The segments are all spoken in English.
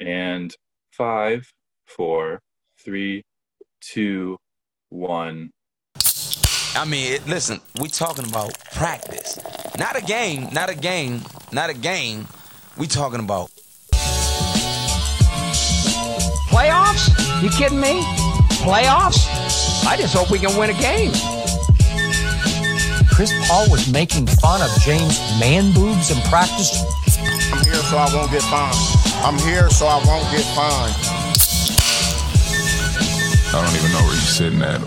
And five, four, three, two, one. I mean, it, listen, we talking about practice, not a game, not a game, not a game. We talking about Playoffs? You kidding me? Playoffs? I just hope we can win a game. Chris Paul was making fun of James' man boobs in practice. I'm here so I won't get fined. I'm here so I won't get fined. I don't even know where you're sitting at.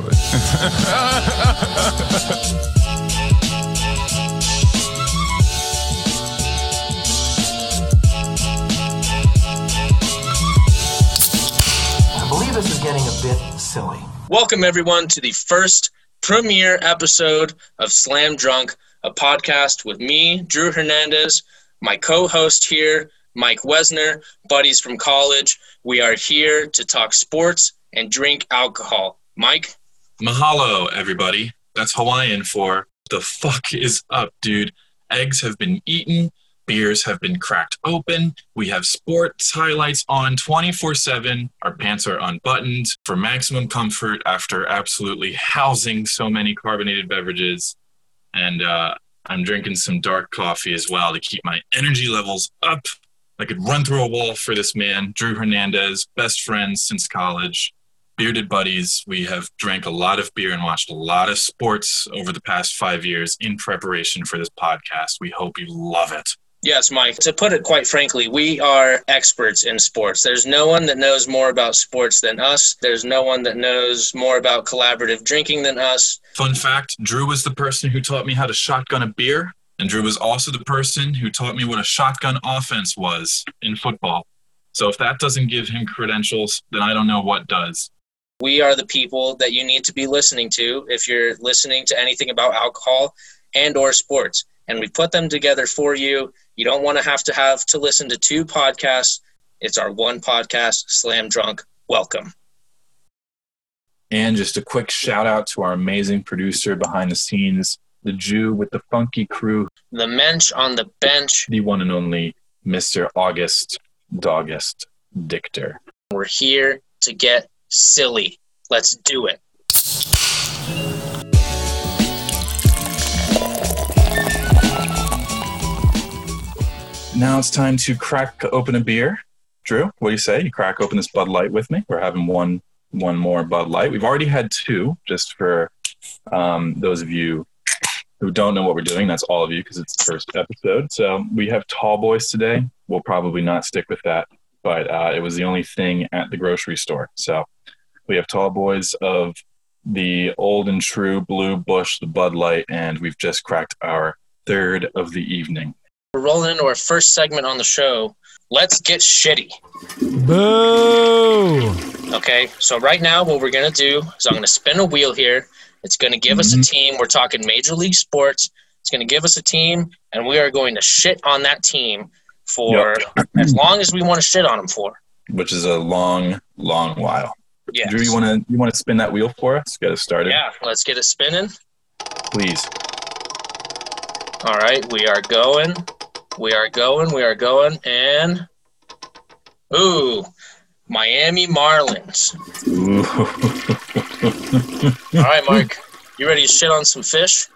I believe this is getting a bit silly. Welcome, everyone, to the first premiere episode of Slam Drunk, a podcast with me, Drew Hernandez, my co host here, Mike Wesner, buddies from college. We are here to talk sports and drink alcohol. Mike? Mahalo, everybody. That's Hawaiian for the fuck is up, dude. Eggs have been eaten, beers have been cracked open. We have sports highlights on 24 7. Our pants are unbuttoned for maximum comfort after absolutely housing so many carbonated beverages. And uh, I'm drinking some dark coffee as well to keep my energy levels up. I could run through a wall for this man, Drew Hernandez, best friends since college bearded buddies. We have drank a lot of beer and watched a lot of sports over the past five years in preparation for this podcast. We hope you love it. Yes, Mike. To put it quite frankly, we are experts in sports. There's no one that knows more about sports than us. There's no one that knows more about collaborative drinking than us. Fun fact Drew was the person who taught me how to shotgun a beer, and Drew was also the person who taught me what a shotgun offense was in football. So if that doesn't give him credentials, then I don't know what does. We are the people that you need to be listening to if you're listening to anything about alcohol and or sports. And we put them together for you. You don't want to have to have to listen to two podcasts. It's our one podcast slam drunk. Welcome. And just a quick shout out to our amazing producer behind the scenes the jew with the funky crew the mensch on the bench the one and only mr august doggist dictor we're here to get silly. Let's do it. Now it's time to crack open a beer. Drew, what do you say? You crack open this Bud Light with me. We're having one one more Bud Light. We've already had two, just for um, those of you who don't know what we're doing. That's all of you because it's the first episode. So we have Tall Boys today. We'll probably not stick with that, but uh, it was the only thing at the grocery store. So we have tall boys of the old and true Blue Bush, the Bud Light, and we've just cracked our third of the evening. We're rolling into our first segment on the show. Let's get shitty. Boo! Okay, so right now, what we're going to do is I'm going to spin a wheel here. It's going to give mm-hmm. us a mm-hmm. team. We're talking Major League Sports. It's going to give us a team, and we are going to shit on that team for yep. as long as we want to shit on them for. Which is a long, long while. Yes. Drew, you want to you want to spin that wheel for us? Get us started. Yeah, let's get it spinning. Please. All right, we are going. We are going. We are going, and ooh, Miami Marlins. All right, Mark, you ready to shit on some fish?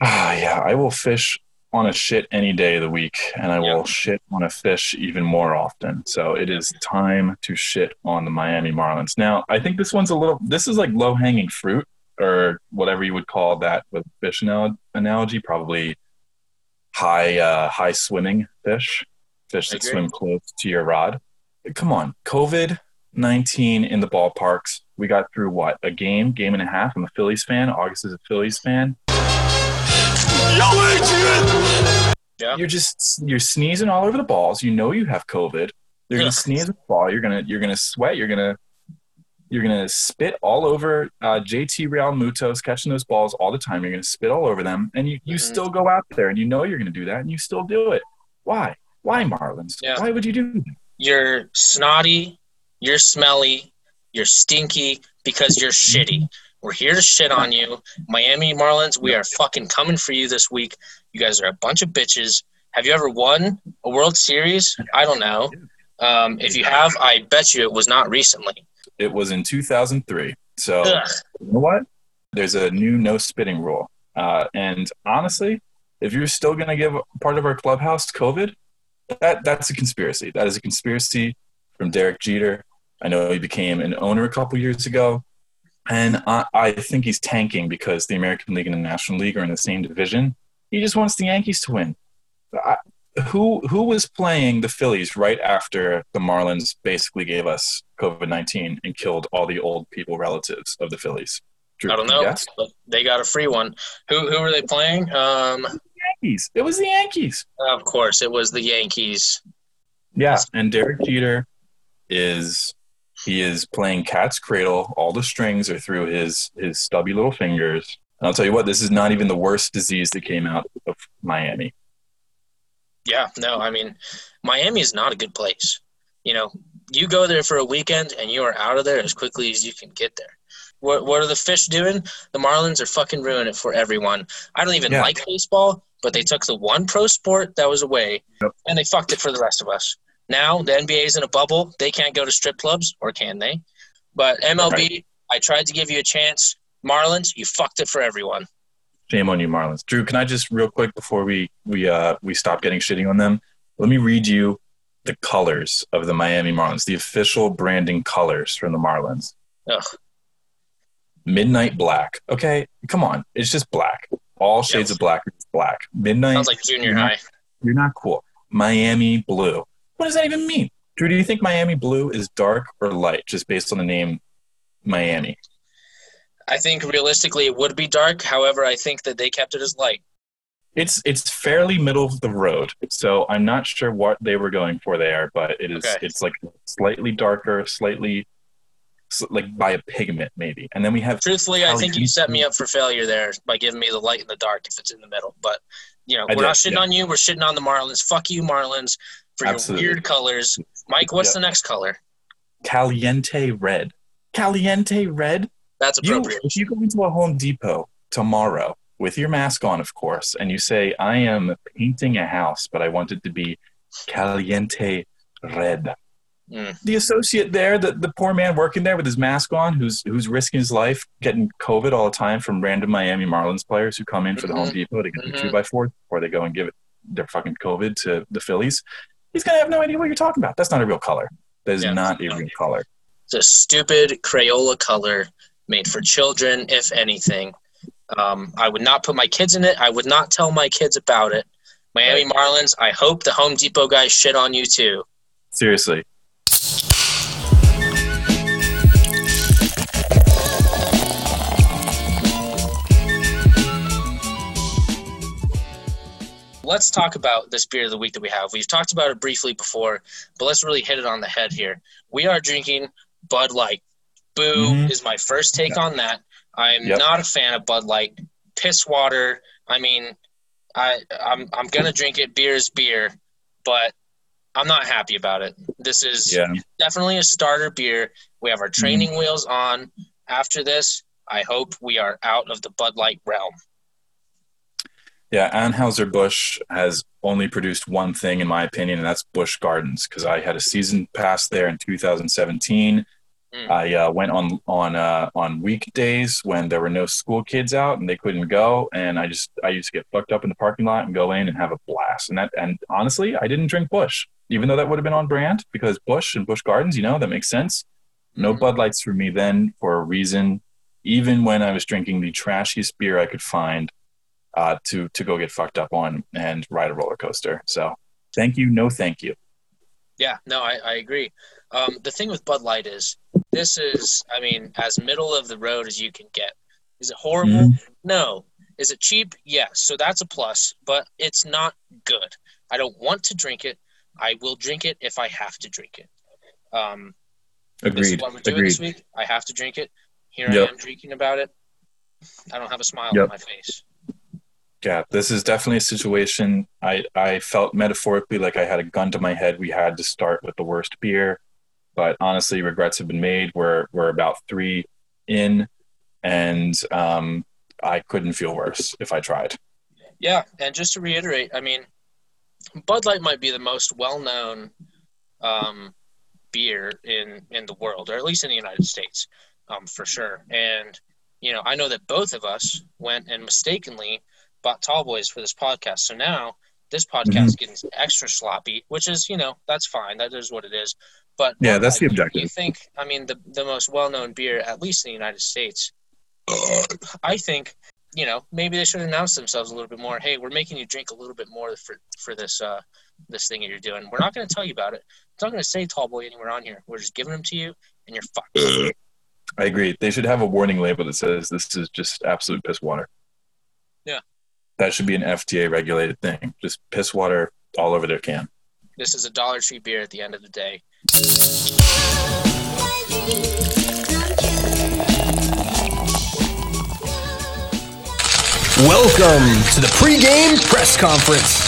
Ah, yeah, I will fish on a shit any day of the week, and I will shit on a fish even more often. So it is time to shit on the Miami Marlins. Now, I think this one's a little. This is like low hanging fruit, or whatever you would call that with fish analogy. Probably high uh, high swimming fish, fish that swim close to your rod. Come on, COVID nineteen in the ballparks. We got through what a game, game and a half. I'm a Phillies fan. August is a Phillies fan yeah. You're just you're sneezing all over the balls. You know you have COVID. You're gonna sneeze the ball. You're gonna you're gonna sweat. You're gonna you're gonna spit all over uh, JT Realmuto's catching those balls all the time. You're gonna spit all over them, and you, you mm-hmm. still go out there and you know you're gonna do that, and you still do it. Why? Why Marlins? Yeah. Why would you do that? You're snotty. You're smelly. You're stinky because you're shitty. We're here to shit on you. Miami Marlins, we are fucking coming for you this week. You guys are a bunch of bitches. Have you ever won a World Series? I don't know. Um, if you have, I bet you it was not recently. It was in 2003. So Ugh. you know what? There's a new no spitting rule. Uh, and honestly, if you're still going to give part of our clubhouse COVID, that that's a conspiracy. That is a conspiracy from Derek Jeter. I know he became an owner a couple years ago, and I, I think he's tanking because the American League and the National League are in the same division. He just wants the Yankees to win. I, who who was playing the Phillies right after the Marlins basically gave us COVID nineteen and killed all the old people relatives of the Phillies? Drew, I don't know, they got a free one. Who who were they playing? Um, Yankees. It was the Yankees. of course, it was the Yankees. Yeah, and Derek Jeter is he is playing cat's cradle. All the strings are through his his stubby little fingers. And I'll tell you what, this is not even the worst disease that came out of Miami. Yeah, no, I mean, Miami is not a good place. You know, you go there for a weekend and you are out of there as quickly as you can get there. What what are the fish doing? The Marlins are fucking ruining it for everyone. I don't even Yeah. like baseball, but they took the one pro sport that was away Yep. and they fucked it for the rest of us. Now the NBA is in a bubble. They can't go to strip clubs, or can they? But MLB, I tried to give you a chance. Marlins, you fucked it for everyone. Shame on you, Marlins. Drew, can I just real quick before we we uh we stop getting shitting on them? Let me read you the colors of the Miami Marlins, the official branding colors from the Marlins. Ugh. Midnight black. Okay, come on. It's just black. All shades Yes. of black black. Midnight Sounds like junior you're not- high. You're not cool. Miami blue. What does that even mean? Drew, do you think Miami blue is dark or light just based on the name Miami? I think realistically it would be dark. However, I think that they kept it as light. It's it's fairly middle of the road. So I'm not sure what they were going for there, but it is Okay. it's like slightly darker, slightly like by a pigment maybe. And then we have Truthfully, I think you- you set me up for failure there by giving me the light and the dark if it's in the middle. But you know, I we're did, not shitting yeah. on you. We're shitting on the Marlins. Fuck you, Marlins, for Absolutely. your weird colors. Mike, what's Yep. the next color? caliente red. Caliente red? That's You, appropriate. if you go into a Home Depot tomorrow with your mask on, of course, and you say, I am painting a house, but I want it to be caliente red. Mm. The associate there, the, the poor man working there with his mask on, who's who's risking his life, getting COVID all the time from random Miami Marlins players who come in for the Home Mhm. Depot to get Mhm. their two by four before they go and give it their fucking COVID to the Phillies. He's gonna have no idea what you're talking about. That's not a real color. That is Yeah. not a real color. It's a stupid Crayola color made for children, if anything. Um, I would not put my kids in it. I would not tell my kids about it. Miami Marlins, I hope the Home Depot guys shit on you too. Seriously. Let's talk about this beer of the week that we have. We've talked about it briefly before, but let's really hit it on the head here. We are drinking Bud Light. Boo Mhm. is my first take on that. I'm Yep. not a fan of Bud Light. Piss water. I mean, I I'm I'm gonna drink it. Beer is beer, but I'm not happy about it. This is Yeah. definitely a starter beer. We have our Mm-hmm. training wheels on. After this, I hope we are out of the Bud Light realm. Yeah, Anheuser-Busch has only produced one thing, in my opinion, and that's Busch Gardens. Because I had a season pass there in 2017. Mm. I uh, went on on uh, on weekdays when there were no school kids out and they couldn't go, and I just I used to get fucked up in the parking lot and go in and have a blast. And that and honestly, I didn't drink Busch, even though that would have been on brand because Busch and Busch Gardens, you know, that makes sense. No Mhm. Bud Lights for me then for a reason. Even when I was drinking the trashiest beer I could find, uh, to to go get fucked up on and ride a roller coaster. So thank you, no thank you. Yeah, no, I, I agree. Um, the thing with Bud Light is this is, I mean, as middle of the road as you can get. Is it horrible? No. Is it cheap? Yes. So that's a plus, but it's not good. I don't want to drink it. I will drink it if I have to drink it. Um, this is Agreed. what we're doing Agreed. this week. I have to drink it. Here Yep. I am drinking about it. I don't have a smile Yep. on my face. Yeah, this is definitely a situation. I I felt metaphorically like I had a gun to my head. We had to start with the worst beer, but honestly, regrets have been made. We're we're about three in, and um, I couldn't feel worse if I tried. Yeah, and just to reiterate, I mean, Bud Light might be the most well-known um, beer in in the world, or at least in the United States, um, for sure. And you know, I know that both of us went and mistakenly bought Tall Boys for this podcast. So now this podcast mm-hmm. getting extra sloppy, which is you know that's fine. That is what it is. But yeah, that's the objective. You think? I mean, the the most well known beer, at least in the United States, I think you know maybe they should announce themselves a little bit more. Hey, we're making you drink a little bit more for for this uh this thing that you're doing. We're not going to tell you about it. It's not going to say Tall Boy anywhere on here. We're just giving them to you, and you're fucked. I agree. They should have a warning label that says this is just absolute piss water. Yeah. That should be an FDA regulated thing. Just piss water all over their can. This is a Dollar Tree beer at the end of the day. Welcome to the pregame press conference.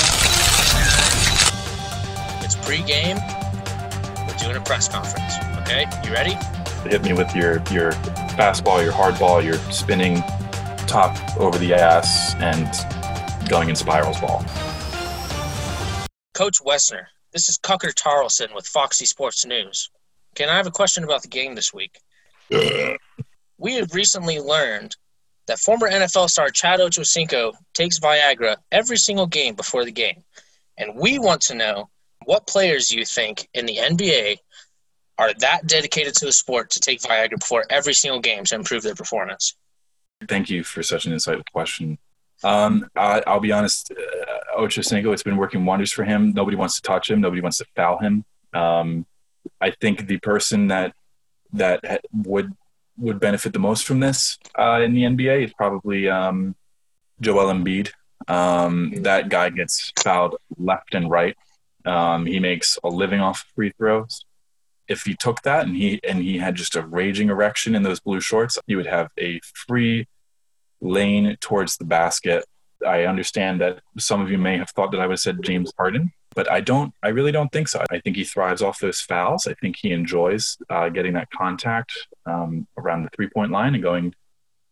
It's pregame. We're doing a press conference. Okay, you ready? Hit me with your your fastball, your hardball, your spinning top over the ass and going in spirals ball. Coach Wessner, this is Cucker Tarlson with Foxy Sports News. Can I have a question about the game this week? we have recently learned that former NFL star Chad Ochocinco takes Viagra every single game before the game. And we want to know what players you think in the NBA are that dedicated to the sport to take Viagra before every single game to improve their performance. Thank you for such an insightful question. Um, I, will be honest, uh, Ochocinco, it's been working wonders for him. Nobody wants to touch him. Nobody wants to foul him. Um, I think the person that that would would benefit the most from this uh, in the NBA is probably um, Joel Embiid. Um, that guy gets fouled left and right. Um, he makes a living off free throws. If he took that and he and he had just a raging erection in those blue shorts, he would have a free lane towards the basket. I understand that some of you may have thought that I would have said James Harden but I don't. I really don't think so. I think he thrives off those fouls. I think he enjoys uh, getting that contact um, around the three point line and going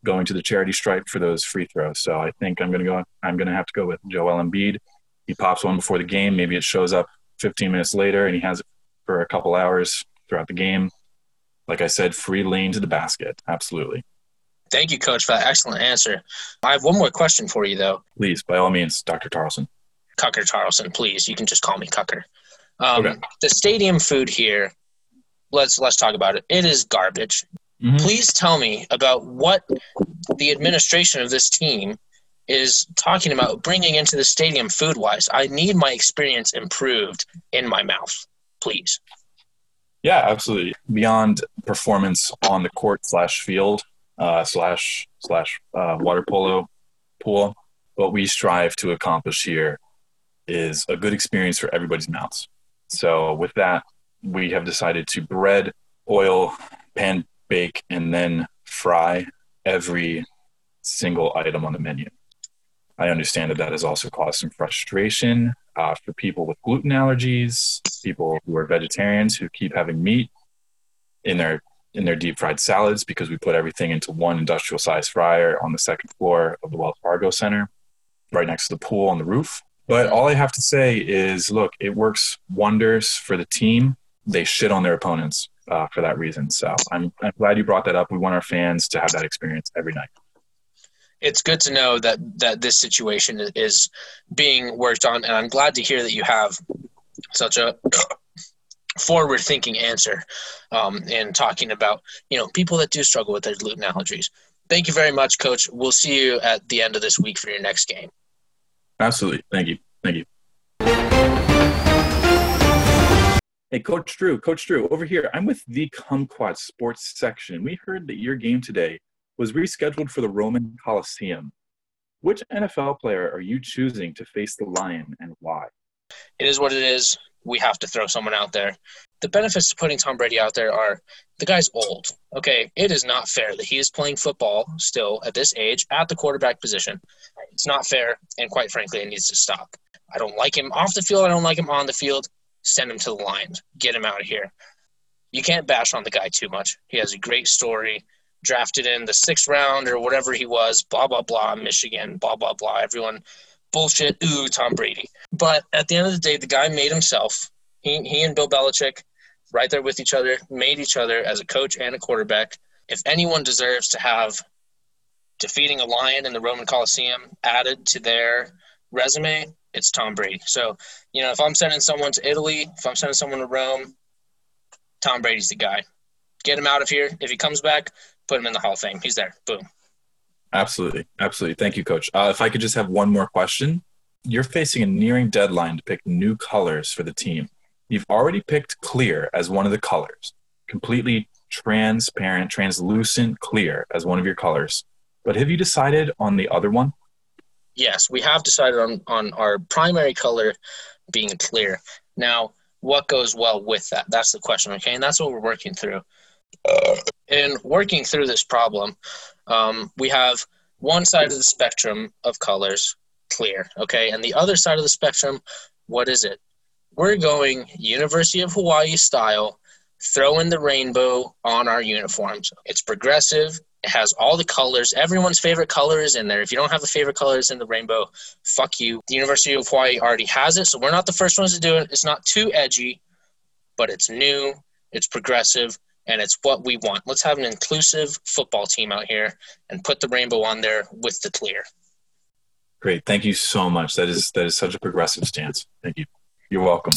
going to the charity stripe for those free throws. So I think I'm going to go. I'm going to have to go with Joel Embiid. He pops one before the game. Maybe it shows up 15 minutes later, and he has it for a couple hours throughout the game. Like I said, free lane to the basket. Absolutely. Thank you, Coach, for that excellent answer. I have one more question for you, though. Please, by all means, Dr. Tarlson. Cucker Tarlson, please. You can just call me Cucker. Um, okay. The stadium food here, let's let's talk about it. It is garbage. Mm-hmm. Please tell me about what the administration of this team is talking about bringing into the stadium food wise. I need my experience improved in my mouth, please. Yeah, absolutely. Beyond performance on the court slash field uh, slash slash uh, water polo pool, what we strive to accomplish here is a good experience for everybody's mouths. So with that, we have decided to bread, oil, pan bake, and then fry every single item on the menu. I understand that that has also caused some frustration uh, for people with gluten allergies, people who are vegetarians who keep having meat in their in their deep fried salads because we put everything into one industrial size fryer on the second floor of the Wells Fargo Center, right next to the pool on the roof. But all I have to say is, look, it works wonders for the team. They shit on their opponents uh, for that reason. So I'm, I'm glad you brought that up. We want our fans to have that experience every night. It's good to know that that this situation is being worked on, and I'm glad to hear that you have such a forward-thinking answer um, in talking about you know people that do struggle with their gluten allergies. Thank you very much, Coach. We'll see you at the end of this week for your next game. Absolutely. Thank you. Thank you. Hey, Coach Drew, Coach Drew, over here. I'm with the Kumquat Sports section. We heard that your game today was rescheduled for the Roman Coliseum. Which NFL player are you choosing to face the Lion and why? It is what it is. We have to throw someone out there. The benefits of putting Tom Brady out there are the guy's old. Okay, it is not fair that he is playing football still at this age at the quarterback position. It's not fair, and quite frankly, it needs to stop. I don't like him off the field. I don't like him on the field. Send him to the Lions. Get him out of here. You can't bash on the guy too much. He has a great story. Drafted in the sixth round or whatever he was, blah, blah, blah, Michigan, blah, blah, blah. Everyone bullshit. Ooh, Tom Brady. But at the end of the day, the guy made himself He he and Bill Belichick, right there with each other, made each other as a coach and a quarterback. If anyone deserves to have defeating a lion in the Roman Coliseum added to their resume, it's Tom Brady. So, you know, if I'm sending someone to Italy, if I'm sending someone to Rome, Tom Brady's the guy. Get him out of here. If he comes back, put him in the Hall of Fame. He's there. Boom. Absolutely. Absolutely. Thank you, coach. Uh, if I could just have one more question. You're facing a nearing deadline to pick new colors for the team. You've already picked clear as one of the colors, completely transparent, translucent clear as one of your colors. But have you decided on the other one? Yes, we have decided on, on our primary color being clear. Now, what goes well with that? That's the question, okay? And that's what we're working through. Uh, in working through this problem, um, we have one side of the spectrum of colors clear, okay? And the other side of the spectrum, what is it? We're going University of Hawaii style, throw in the rainbow on our uniforms. It's progressive, it has all the colors. Everyone's favorite color is in there. If you don't have a favorite colors in the rainbow, fuck you. The University of Hawaii already has it, so we're not the first ones to do it. It's not too edgy, but it's new, it's progressive, and it's what we want. Let's have an inclusive football team out here and put the rainbow on there with the clear. Great. Thank you so much. That is that is such a progressive stance. Thank you. You're welcome.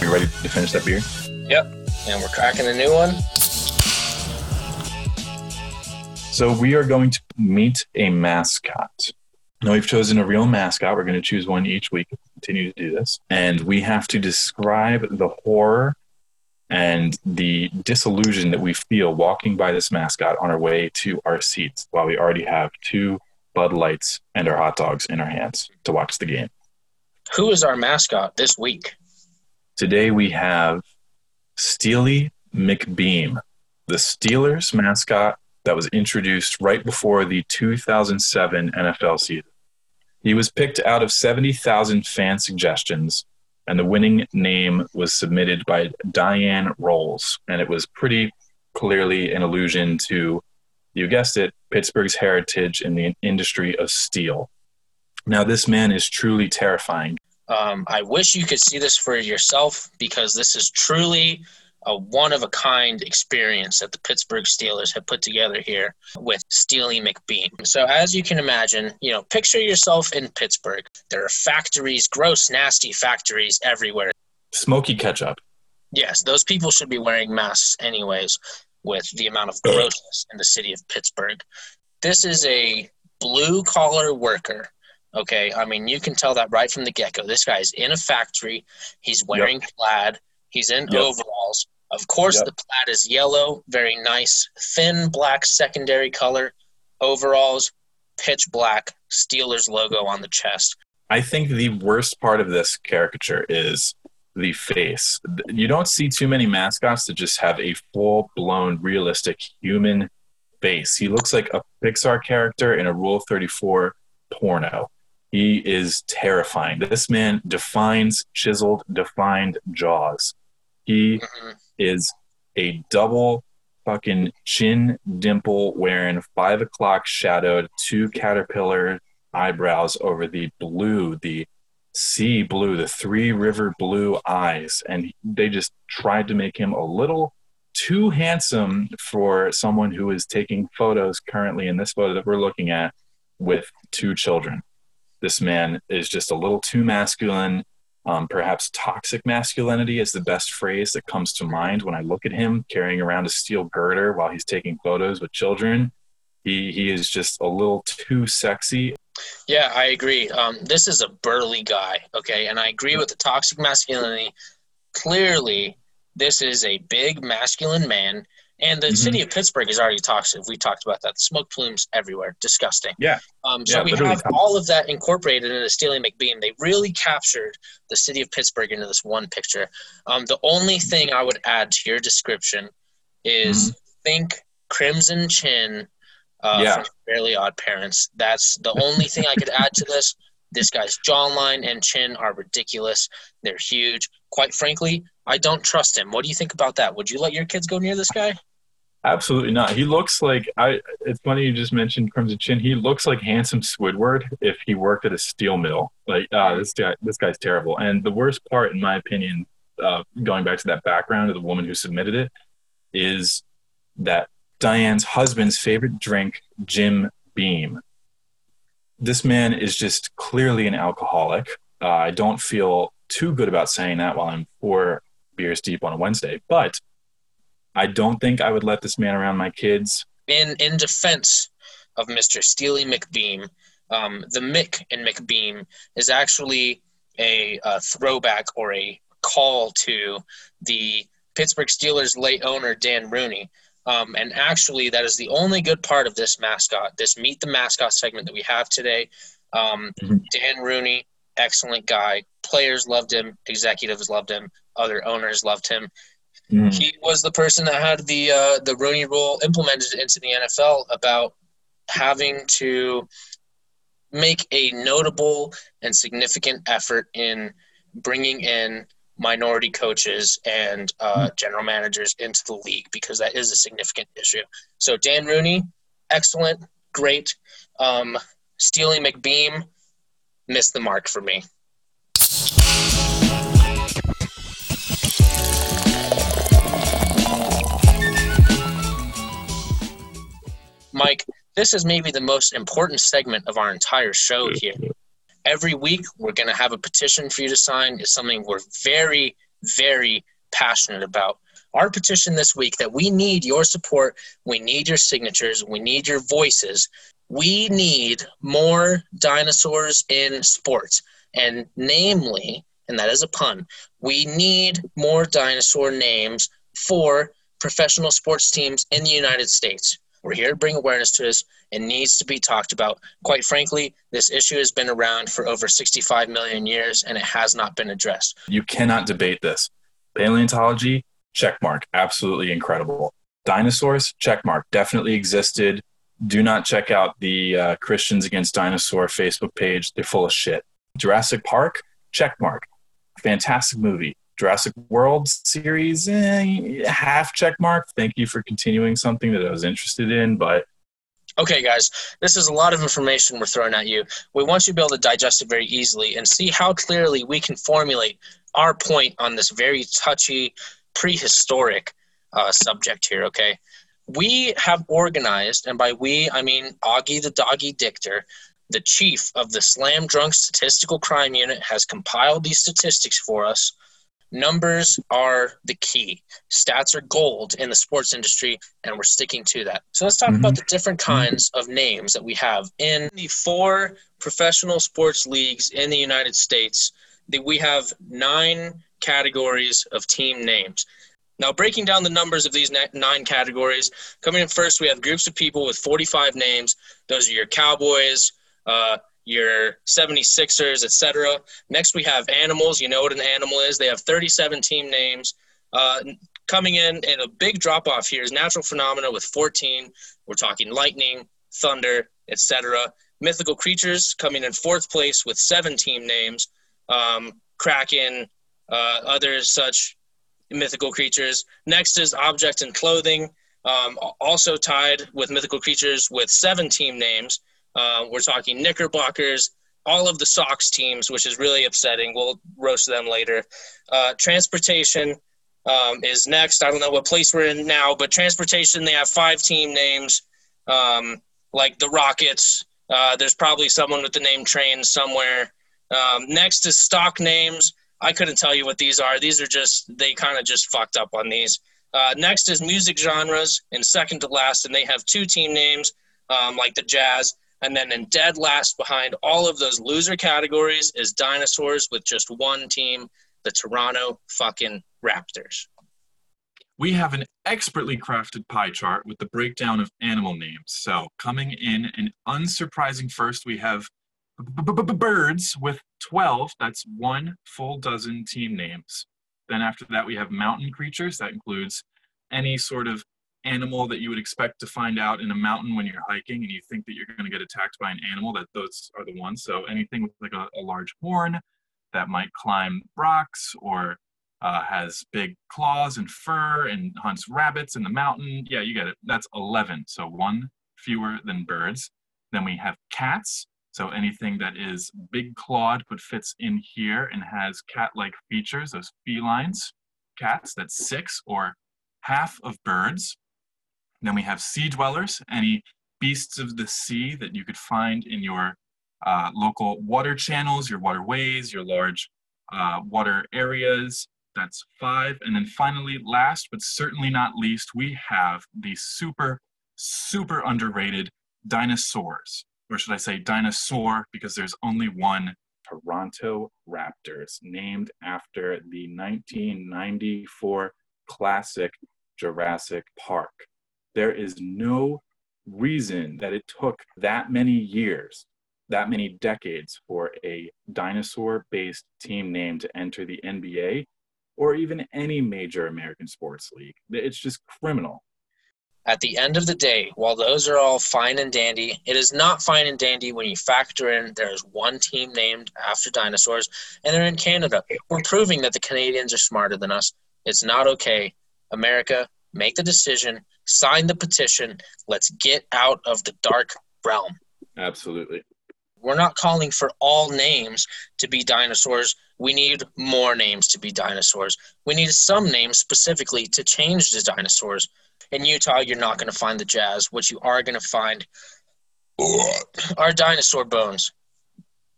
You ready to finish that beer? Yep. And we're cracking a new one. So we are going to meet a mascot. Now we've chosen a real mascot. We're going to choose one each week. Continue to do this, and we have to describe the horror and the disillusion that we feel walking by this mascot on our way to our seats while we already have two Bud Lights and our hot dogs in our hands to watch the game. Who is our mascot this week? Today we have Steely McBeam, the Steelers mascot that was introduced right before the 2007 NFL season. He was picked out of 70,000 fan suggestions, and the winning name was submitted by Diane Rolls. And it was pretty clearly an allusion to, you guessed it, Pittsburgh's heritage in the industry of steel. Now, this man is truly terrifying. Um, I wish you could see this for yourself because this is truly a one of a kind experience that the Pittsburgh Steelers have put together here with Steely McBeam. So, as you can imagine, you know, picture yourself in Pittsburgh. There are factories, gross, nasty factories everywhere. Smoky ketchup. Yes, those people should be wearing masks anyways with the amount of grossness in the city of Pittsburgh. This is a blue collar worker. Okay, I mean, you can tell that right from the get go. This guy's in a factory. He's wearing yep. plaid. He's in yep. Of course, yep. the plaid is yellow, very nice, thin black secondary color. Overalls, pitch black, Steelers logo on the chest. I think the worst part of this caricature is the face. You don't see too many mascots that just have a full blown realistic human face. He looks like a Pixar character in a Rule 34 porno. He is terrifying. This man defines chiseled, defined jaws. He mm-hmm. is a double fucking chin dimple wearing five o'clock shadowed two caterpillar eyebrows over the blue, the sea blue, the three river blue eyes. And they just tried to make him a little too handsome for someone who is taking photos currently in this photo that we're looking at with two children. This man is just a little too masculine. Um, perhaps toxic masculinity is the best phrase that comes to mind when I look at him carrying around a steel girder while he's taking photos with children. He, he is just a little too sexy. Yeah, I agree. Um, this is a burly guy, okay? And I agree with the toxic masculinity. Clearly, this is a big masculine man and the mm-hmm. city of Pittsburgh is already toxic. We talked about that. The smoke plumes everywhere, disgusting. Yeah. Um, so yeah, we have all of that incorporated into Steely McBeam. They really captured the city of Pittsburgh into this one picture. Um, the only thing I would add to your description is mm-hmm. think Crimson Chin uh, yeah. from Fairly Odd Parents. That's the only thing I could add to this. This guy's jawline and chin are ridiculous. They're huge. Quite frankly, I don't trust him. What do you think about that? Would you let your kids go near this guy? Absolutely not. He looks like I. It's funny you just mentioned Crimson Chin. He looks like handsome Squidward if he worked at a steel mill. Like, ah, this guy, this guy's terrible. And the worst part, in my opinion, uh, going back to that background of the woman who submitted it, is that Diane's husband's favorite drink, Jim Beam. This man is just clearly an alcoholic. Uh, I don't feel too good about saying that while I'm four beers deep on a Wednesday, but I don't think I would let this man around my kids. In in defense of Mr. Steely McBeam, um, the Mick in McBeam is actually a, a throwback or a call to the Pittsburgh Steelers' late owner Dan Rooney. Um, and actually, that is the only good part of this mascot, this Meet the Mascot segment that we have today. Um, Mhm. Dan Rooney, excellent guy. Players loved him, executives loved him, other owners loved him. Mhm. He was the person that had the uh, the Rooney Rule implemented into the NFL about having to make a notable and significant effort in bringing in minority coaches and uh, general managers into the league because that is a significant issue. So Dan Rooney, excellent, great. Um, Steely McBeam missed the mark for me. Mike, this is maybe the most important segment of our entire show here. Every week, we're going to have a petition for you to sign. It's something we're very, very passionate about. Our petition this week that we need your support, we need your signatures, we need your voices. We need more dinosaurs in sports. And namely, and that is a pun, we need more dinosaur names for professional sports teams in the United States. We're here to bring awareness to this. It needs to be talked about. Quite frankly, this issue has been around for over 65 million years and it has not been addressed. You cannot debate this. Paleontology, check mark, absolutely incredible. Dinosaurs, check mark, definitely existed. Do not check out the uh, Christians Against Dinosaur Facebook page. They're full of shit. Jurassic Park, check mark, fantastic movie. Jurassic World series, eh, half check mark. Thank you for continuing something that I was interested in, but Okay, guys, this is a lot of information we're throwing at you. We want you to be able to digest it very easily and see how clearly we can formulate our point on this very touchy, prehistoric uh, subject here, okay? We have organized, and by we, I mean Augie the Doggy Dictor, the chief of the Slam Drunk Statistical Crime Unit, has compiled these statistics for us. Numbers are the key. Stats are gold in the sports industry, and we're sticking to that. So let's talk about the different kinds of names that we have in the four professional sports leagues in the United States. That we have nine categories of team names. Now, breaking down the numbers of these nine categories, coming in first, we have groups of people with 45 names. Those are your Cowboys, uh, your 76ers, etc. Next, we have animals. You know what an animal is. They have 37 team names. Uh, coming in, and a big drop off here is natural phenomena with 14. We're talking lightning, thunder, etc. Mythical creatures coming in fourth place with seven team names. Um, Kraken, uh, others such mythical creatures. Next is objects and clothing, um, also tied with mythical creatures with seven team names. Uh, we're talking Knickerbockers, all of the Sox teams, which is really upsetting. We'll roast them later. Uh, transportation um, is next. I don't know what place we're in now, but transportation, they have five team names, um, like the Rockets. Uh, there's probably someone with the name Train somewhere. Um, next is stock names. I couldn't tell you what these are. These are just, they kind of just fucked up on these. Uh, next is music genres, and second to last, and they have two team names, um, like the Jazz. And then in dead last behind all of those loser categories is dinosaurs with just one team, the Toronto fucking Raptors. we have an expertly crafted pie chart with the breakdown of animal names. So, coming in an unsurprising first, we have birds with 12. That's one full dozen team names. Then, after that, we have mountain creatures. That includes any sort of animal that you would expect to find out in a mountain when you're hiking and you think that you're going to get attacked by an animal, that those are the ones. So, anything with like a, a large horn that might climb rocks or uh, has big claws and fur and hunts rabbits in the mountain. Yeah, you get it. That's 11. So one fewer than birds. Then we have cats. So anything that is big clawed but fits in here and has cat-like features, those felines, cats, that's six or half of birds. Then we have sea dwellers, any beasts of the sea that you could find in your uh, local water channels, your waterways, your large uh, water areas. That's five. And then finally, last but certainly not least, we have the super, super underrated dinosaurs. Or should I say dinosaur, because there's only one Toronto Raptors, named after the 1994 classic Jurassic Park. There is no reason that it took that many years, that many decades for a dinosaur based team name to enter the NBA or even any major American sports league. It's just criminal. At the end of the day, while those are all fine and dandy, it is not fine and dandy when you factor in there is one team named after dinosaurs and they're in Canada. We're proving that the Canadians are smarter than us. It's not okay. America, make the decision, sign the petition. Let's get out of the dark realm. Absolutely. We're not calling for all names to be dinosaurs. We need more names to be dinosaurs. We need some names specifically to change the dinosaurs. In Utah, you're not going to find the Jazz. What you are going to find are dinosaur bones.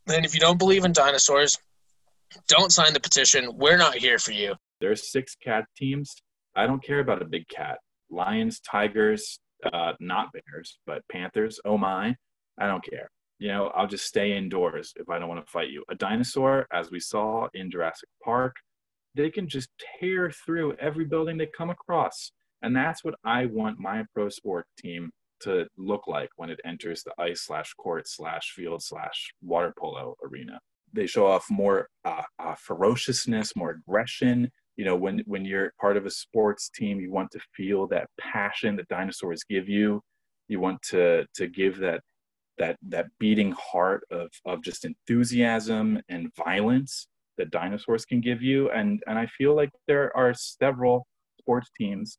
And if you don't believe in dinosaurs, don't sign the petition. We're not here for you. There's six cat teams. I don't care about a big cat. Lions, tigers, uh, not bears, but panthers. Oh my, I don't care. You know, I'll just stay indoors if I don't want to fight you. A dinosaur, as we saw in Jurassic Park, they can just tear through every building they come across. And that's what I want my pro sport team to look like when it enters the ice slash court slash field slash water polo arena. They show off more uh, uh, ferociousness, more aggression. You know, when when you're part of a sports team, you want to feel that passion that dinosaurs give you. You want to to give that that that beating heart of of just enthusiasm and violence that dinosaurs can give you. And and I feel like there are several sports teams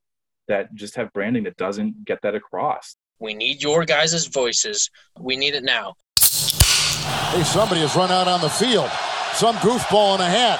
that just have branding that doesn't get that across. We need your guys' voices. We need it now. Hey, somebody has run out on the field. Some goofball in a hat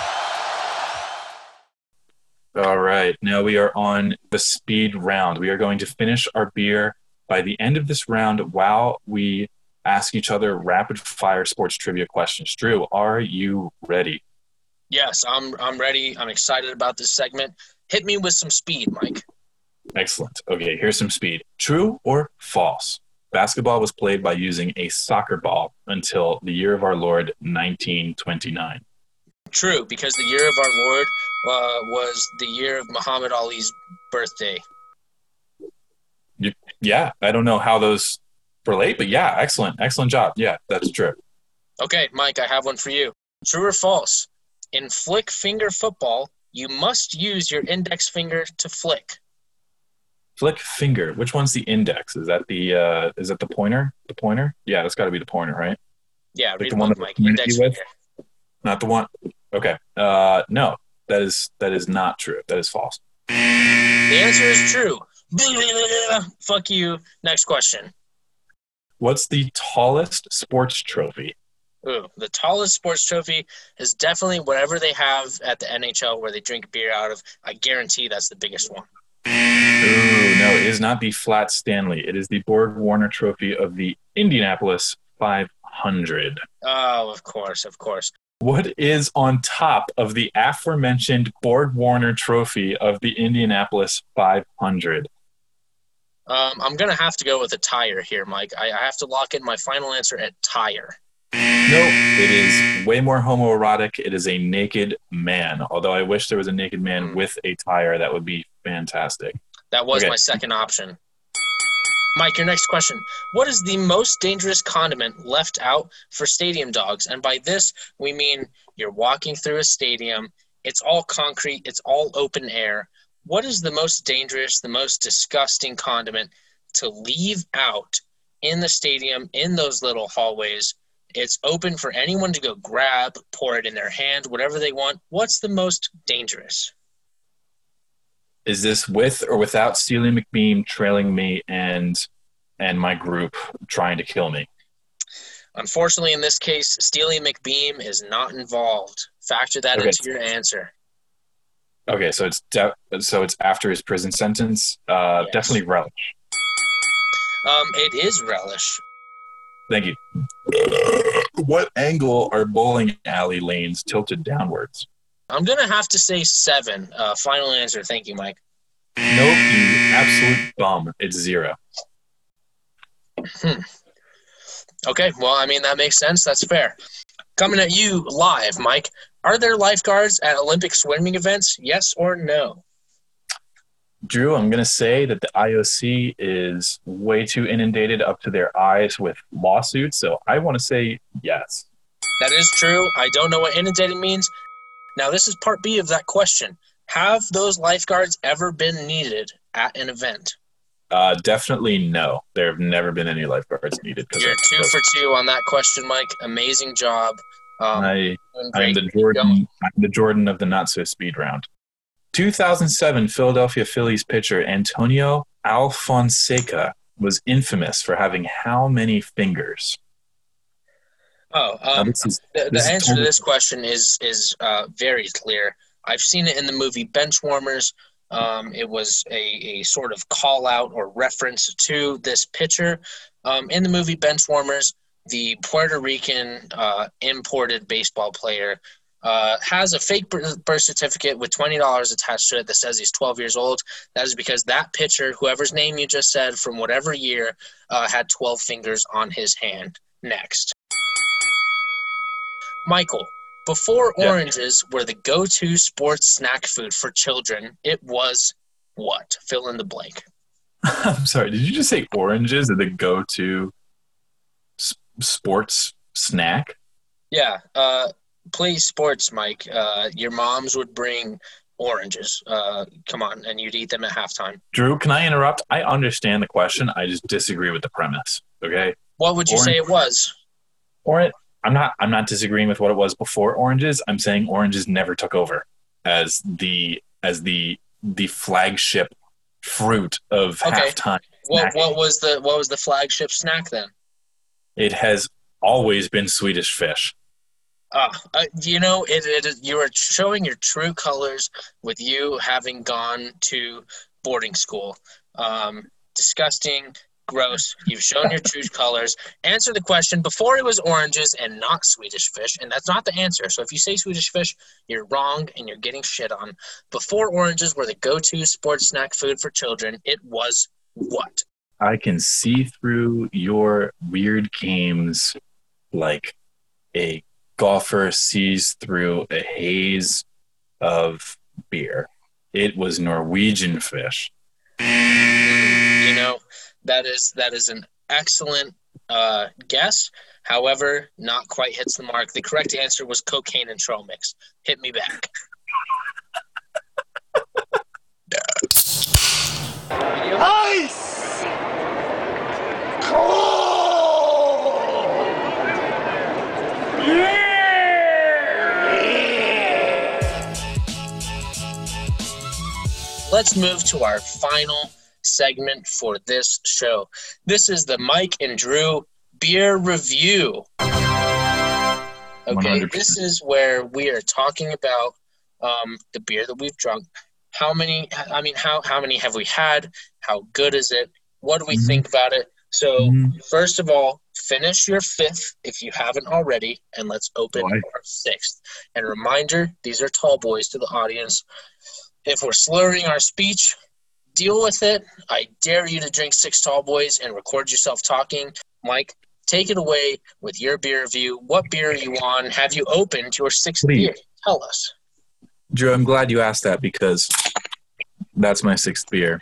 All right, now we are on the speed round. We are going to finish our beer by the end of this round while we ask each other rapid fire sports trivia questions. Drew, are you ready? Yes, I'm I'm ready. I'm excited about this segment. Hit me with some speed, Mike. Excellent. Okay, here's some speed. True or false? Basketball was played by using a soccer ball until the year of our Lord 1929. True, because the year of our Lord uh, was the year of Muhammad Ali's birthday. Yeah, I don't know how those relate, but yeah, excellent. Excellent job. Yeah, that's true. Okay, Mike, I have one for you. True or false? In flick finger football, you must use your index finger to flick. Flick finger. Which one's the index? Is that the uh is that the pointer? The pointer? Yeah, that's got to be the pointer, right? Yeah, Like read the one that Mike. Index with? finger. Not the one. Okay. Uh no. That is that is not true. That is false. The answer is true. Fuck you. Next question. What's the tallest sports trophy? Ooh, the tallest sports trophy is definitely whatever they have at the NHL where they drink beer out of. I guarantee that's the biggest one. Ooh, no, it is not the Flat Stanley. It is the Borg Warner Trophy of the Indianapolis 500. Oh, of course, of course. What is on top of the aforementioned Borg Warner Trophy of the Indianapolis 500? Um, I'm gonna have to go with a tire here, Mike. I, I have to lock in my final answer at tire. Nope, it is way more homoerotic. It is a naked man. Although I wish there was a naked man Hmm. with a tire, that would be fantastic. That was Okay. my second option. Mike, your next question. What is the most dangerous condiment left out for stadium dogs? And by this, we mean you're walking through a stadium, it's all concrete, it's all open air. What is the most dangerous, the most disgusting condiment to leave out in the stadium, in those little hallways? It's open for anyone to go grab, pour it in their hand, whatever they want. What's the most dangerous? Is this with or without Steely McBeam trailing me and and my group trying to kill me? Unfortunately, in this case, Steely McBeam is not involved. Factor that Okay. into your answer. Okay, so it's de- so it's after his prison sentence. Uh, Yes. Definitely relish. Um, it is relish. Thank you. What angle are bowling alley lanes tilted downwards? I'm gonna have to say seven. Uh, final answer. Thank you, Mike. Nope, you absolute bum. It's zero. Hmm. Okay, well, I mean that makes sense. That's fair. Coming at you live, Mike. Are there lifeguards at Olympic swimming events? Yes or no? Drew, I'm going to say that the IOC is way too inundated up to their eyes with lawsuits. So I want to say yes. That is true. I don't know what inundated means. Now, this is part B of that question. Have those lifeguards ever been needed at an event? Uh, definitely no. There have never been any lifeguards needed. You're two for two on that question, Mike. Amazing job. Um, I, I'm the Jordan. I'm the Jordan of the not so speed round. 2007 Philadelphia Phillies pitcher Antonio Alfonseca was infamous for having how many fingers? Oh, um, is the, the answer to this question is is uh, very clear. I've seen it in the movie Benchwarmers. Um, it was a, a sort of call out or reference to this pitcher. Um, in the movie Benchwarmers, the Puerto Rican uh, imported baseball player uh, has a fake birth birth certificate with $20 attached to it that says he's 12 years old. That is because that pitcher, whoever's name you just said, from whatever year, uh, had 12 fingers on his hand. Next. Michael, before Yeah. oranges were the go to sports snack food for children, it was what? Fill in the blank. I'm sorry. Did you just say oranges are the go-to s- sports snack? Yeah, uh, play sports, Mike. Uh, your moms would bring oranges. Uh, come on, and you'd eat them at halftime. Drew, can I interrupt? I understand the question. I just disagree with the premise. Okay. What would you say it was? Or I'm not. I'm not disagreeing with what it was before oranges. I'm saying oranges never took over as the as the the flagship fruit of Okay. halftime. What, what was the what was the flagship snack then? It has always been Swedish fish. Uh, uh, you know, it, it is, you are showing your true colors with you having gone to boarding school. Um, disgusting, gross. You've shown your true colors. Answer the question before it was oranges and not Swedish fish, and that's not the answer. So if you say Swedish fish, you're wrong and you're getting shit on. Before oranges were the go-to sports snack food for children, it was what? I can see through your weird games like a golfer sees through a haze of beer. It was Norwegian fish. you know that is that is an excellent uh, guess. However not quite hits the mark. The correct answer was cocaine and trail mix. Hit me back. Ice! Cold. Yeah. let's move to our final segment for this show. This is the mike and drew beer review. Okay 100%. this is where we are talking about um, the beer that we've drunk. How many i mean how, how many have we had? How good is it? What do we Mhm. think about it? So Mhm. first of all finish your fifth if you haven't already and let's open our sixth. And reminder these are tall boys to the audience. If we're slurring our speech deal with it i dare you to drink six tall boys and record yourself talking mike take it away with your beer review what beer are you on have you opened your sixth Please. beer tell us Drew, I'm glad you asked that because that's my sixth beer.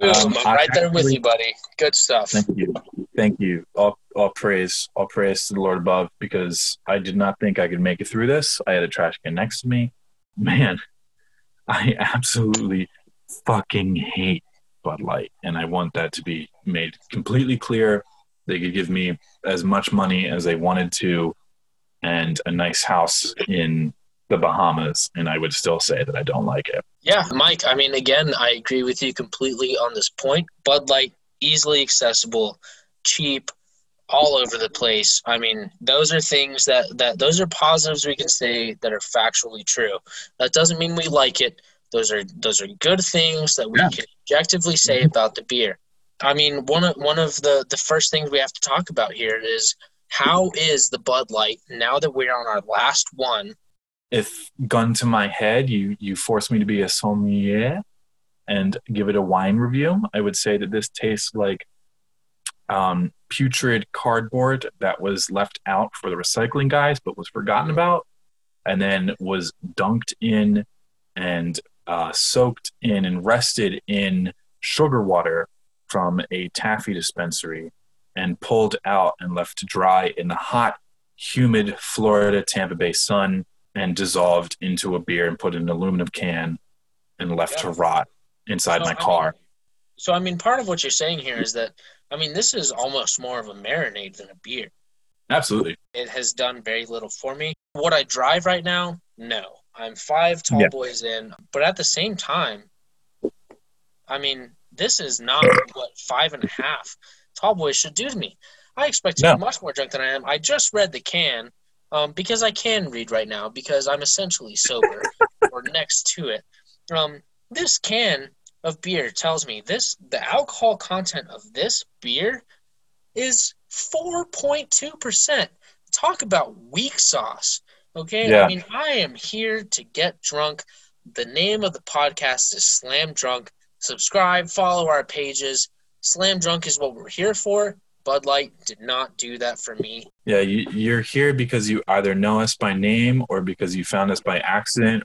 Boom, Um, I'm I right there with you, buddy. Good stuff. Thank you. Thank you. All, all praise, all praise to the Lord above because I did not think I could make it through this. I had a trash can next to me. Man, I absolutely fucking hate Bud Light. And I want that to be made completely clear. They could give me as much money as they wanted to and a nice house in the Bahamas, and I would still say that I don't like it. Yeah, Mike, I mean, again, I agree with you completely on this point. Bud Light, easily accessible, cheap, all over the place. I mean, those are things that, that those are positives we can say that are factually true. That doesn't mean we like it. Those are those are good things that we Yeah. can objectively say about the beer. I mean, one of one of the the first things we have to talk about here is how is the Bud Light now that we're on our last one? if gun to my head you you force me to be a sommelier and give it a wine review i would say that this tastes like um, putrid cardboard that was left out for the recycling guys but was forgotten about and then was dunked in and uh, soaked in and rested in sugar water from a taffy dispensary and pulled out and left to dry in the hot humid florida tampa bay sun and dissolved into a beer and put in an aluminum can and left to rot inside So, my I car. mean, so I mean, part of what you're saying here is that I mean, this is almost more of a marinade than a beer. Absolutely. It has done very little for me. Would I drive right now? No. I'm five tall Yeah. boys in, but at the same time, I mean, this is not what five and a half tall boys should do to me. I expect to No. be much more drunk than I am. I just read the can um, because I can read right now because I'm essentially sober or next to it. Um, this can of beer tells me this the alcohol content of this beer is 4.2%. Talk about weak sauce. Okay? Yeah. I mean, I am here to get drunk. The name of the podcast is Slam Drunk. Subscribe, follow our pages. Slam Drunk is what we're here for. Bud Light did not do that for me. Yeah, you, you're here because you either know us by name or because you found us by accident.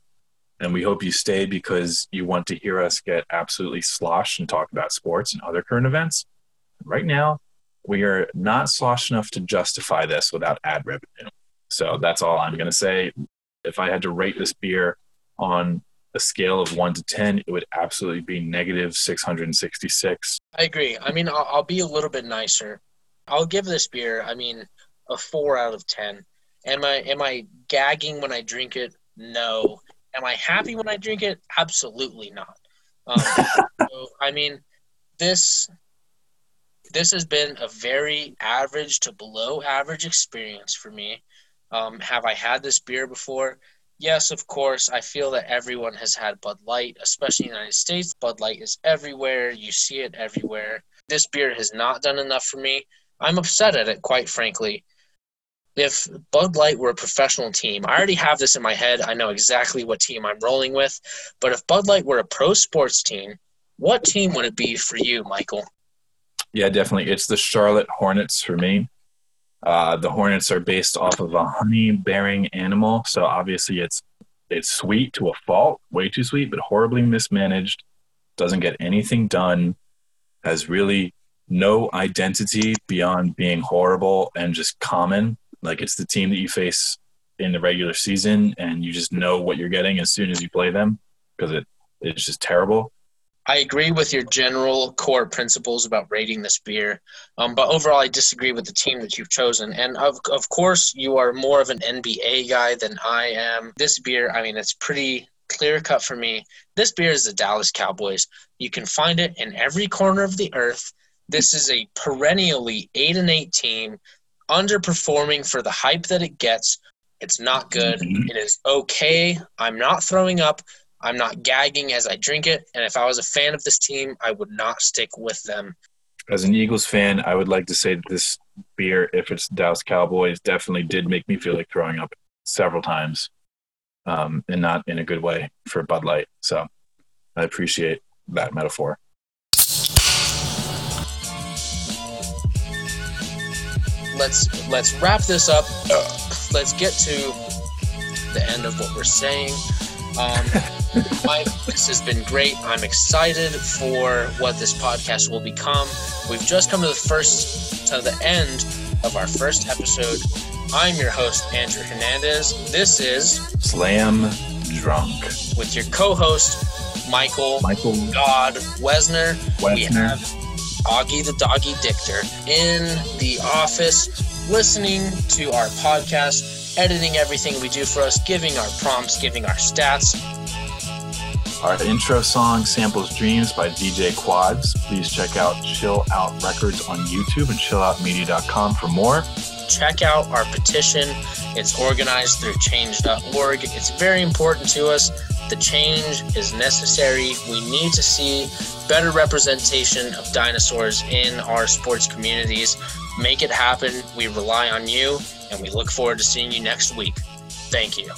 And we hope you stay because you want to hear us get absolutely sloshed and talk about sports and other current events. Right now, we are not sloshed enough to justify this without ad revenue. So that's all I'm going to say. If I had to rate this beer on a scale of one to 10, it would absolutely be negative 666. I agree. I mean, I'll, I'll be a little bit nicer. I'll give this beer, I mean, a four out of ten. Am I am I gagging when I drink it? No. Am I happy when I drink it? Absolutely not. Um, so, I mean, this this has been a very average to below average experience for me. Um, have I had this beer before? Yes, of course. I feel that everyone has had Bud Light, especially in the United States. Bud Light is everywhere. You see it everywhere. This beer has not done enough for me. I'm upset at it, quite frankly. If Bud Light were a professional team, I already have this in my head. I know exactly what team I'm rolling with. But if Bud Light were a pro sports team, what team would it be for you, Michael? Yeah, definitely. It's the Charlotte Hornets for me. Uh, the Hornets are based off of a honey-bearing animal, so obviously it's it's sweet to a fault, way too sweet, but horribly mismanaged. Doesn't get anything done. Has really no identity beyond being horrible and just common. Like it's the team that you face in the regular season, and you just know what you're getting as soon as you play them because it it's just terrible. I agree with your general core principles about rating this beer, um, but overall, I disagree with the team that you've chosen. And of, of course, you are more of an NBA guy than I am. This beer, I mean, it's pretty clear cut for me. This beer is the Dallas Cowboys. You can find it in every corner of the earth. This is a perennially eight and eight team, underperforming for the hype that it gets. It's not good. It is okay. I'm not throwing up. I'm not gagging as I drink it. And if I was a fan of this team, I would not stick with them. as an Eagles fan, I would like to say that this beer, if it's Dallas Cowboys, definitely did make me feel like throwing up several times, um, and not in a good way for Bud Light. So I appreciate that metaphor. Let's let's wrap this up. Let's get to the end of what we're saying. Um, Mike, this has been great. I'm excited for what this podcast will become. We've just come to the first, to the end of our first episode. I'm your host, Andrew Hernandez. This is Slam drunk. with your co-host, Michael Michael God Wesner. We have Augie the Doggy Dictor in the office, listening to our podcast, editing everything we do for us, giving our prompts, giving our stats. Our intro song samples Dreams by DJ Quads. Please check out Chill Out Records on YouTube and chilloutmedia.com for more. Check out our petition. It's organized through change.org. It's very important to us. The change is necessary. We need to see better representation of dinosaurs in our sports communities. Make it happen. We rely on you, and we look forward to seeing you next week. Thank you.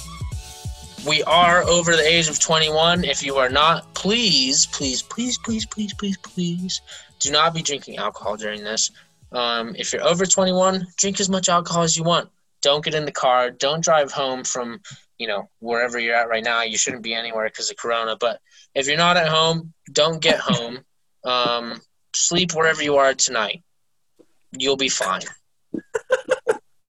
We are over the age of 21. If you are not, please, please, please, please, please, please, please do not be drinking alcohol during this. Um, if you're over 21, drink as much alcohol as you want. Don't get in the car. Don't drive home from, you know, wherever you're at right now. You shouldn't be anywhere because of Corona. But if you're not at home, don't get home. Um, sleep wherever you are tonight. You'll be fine.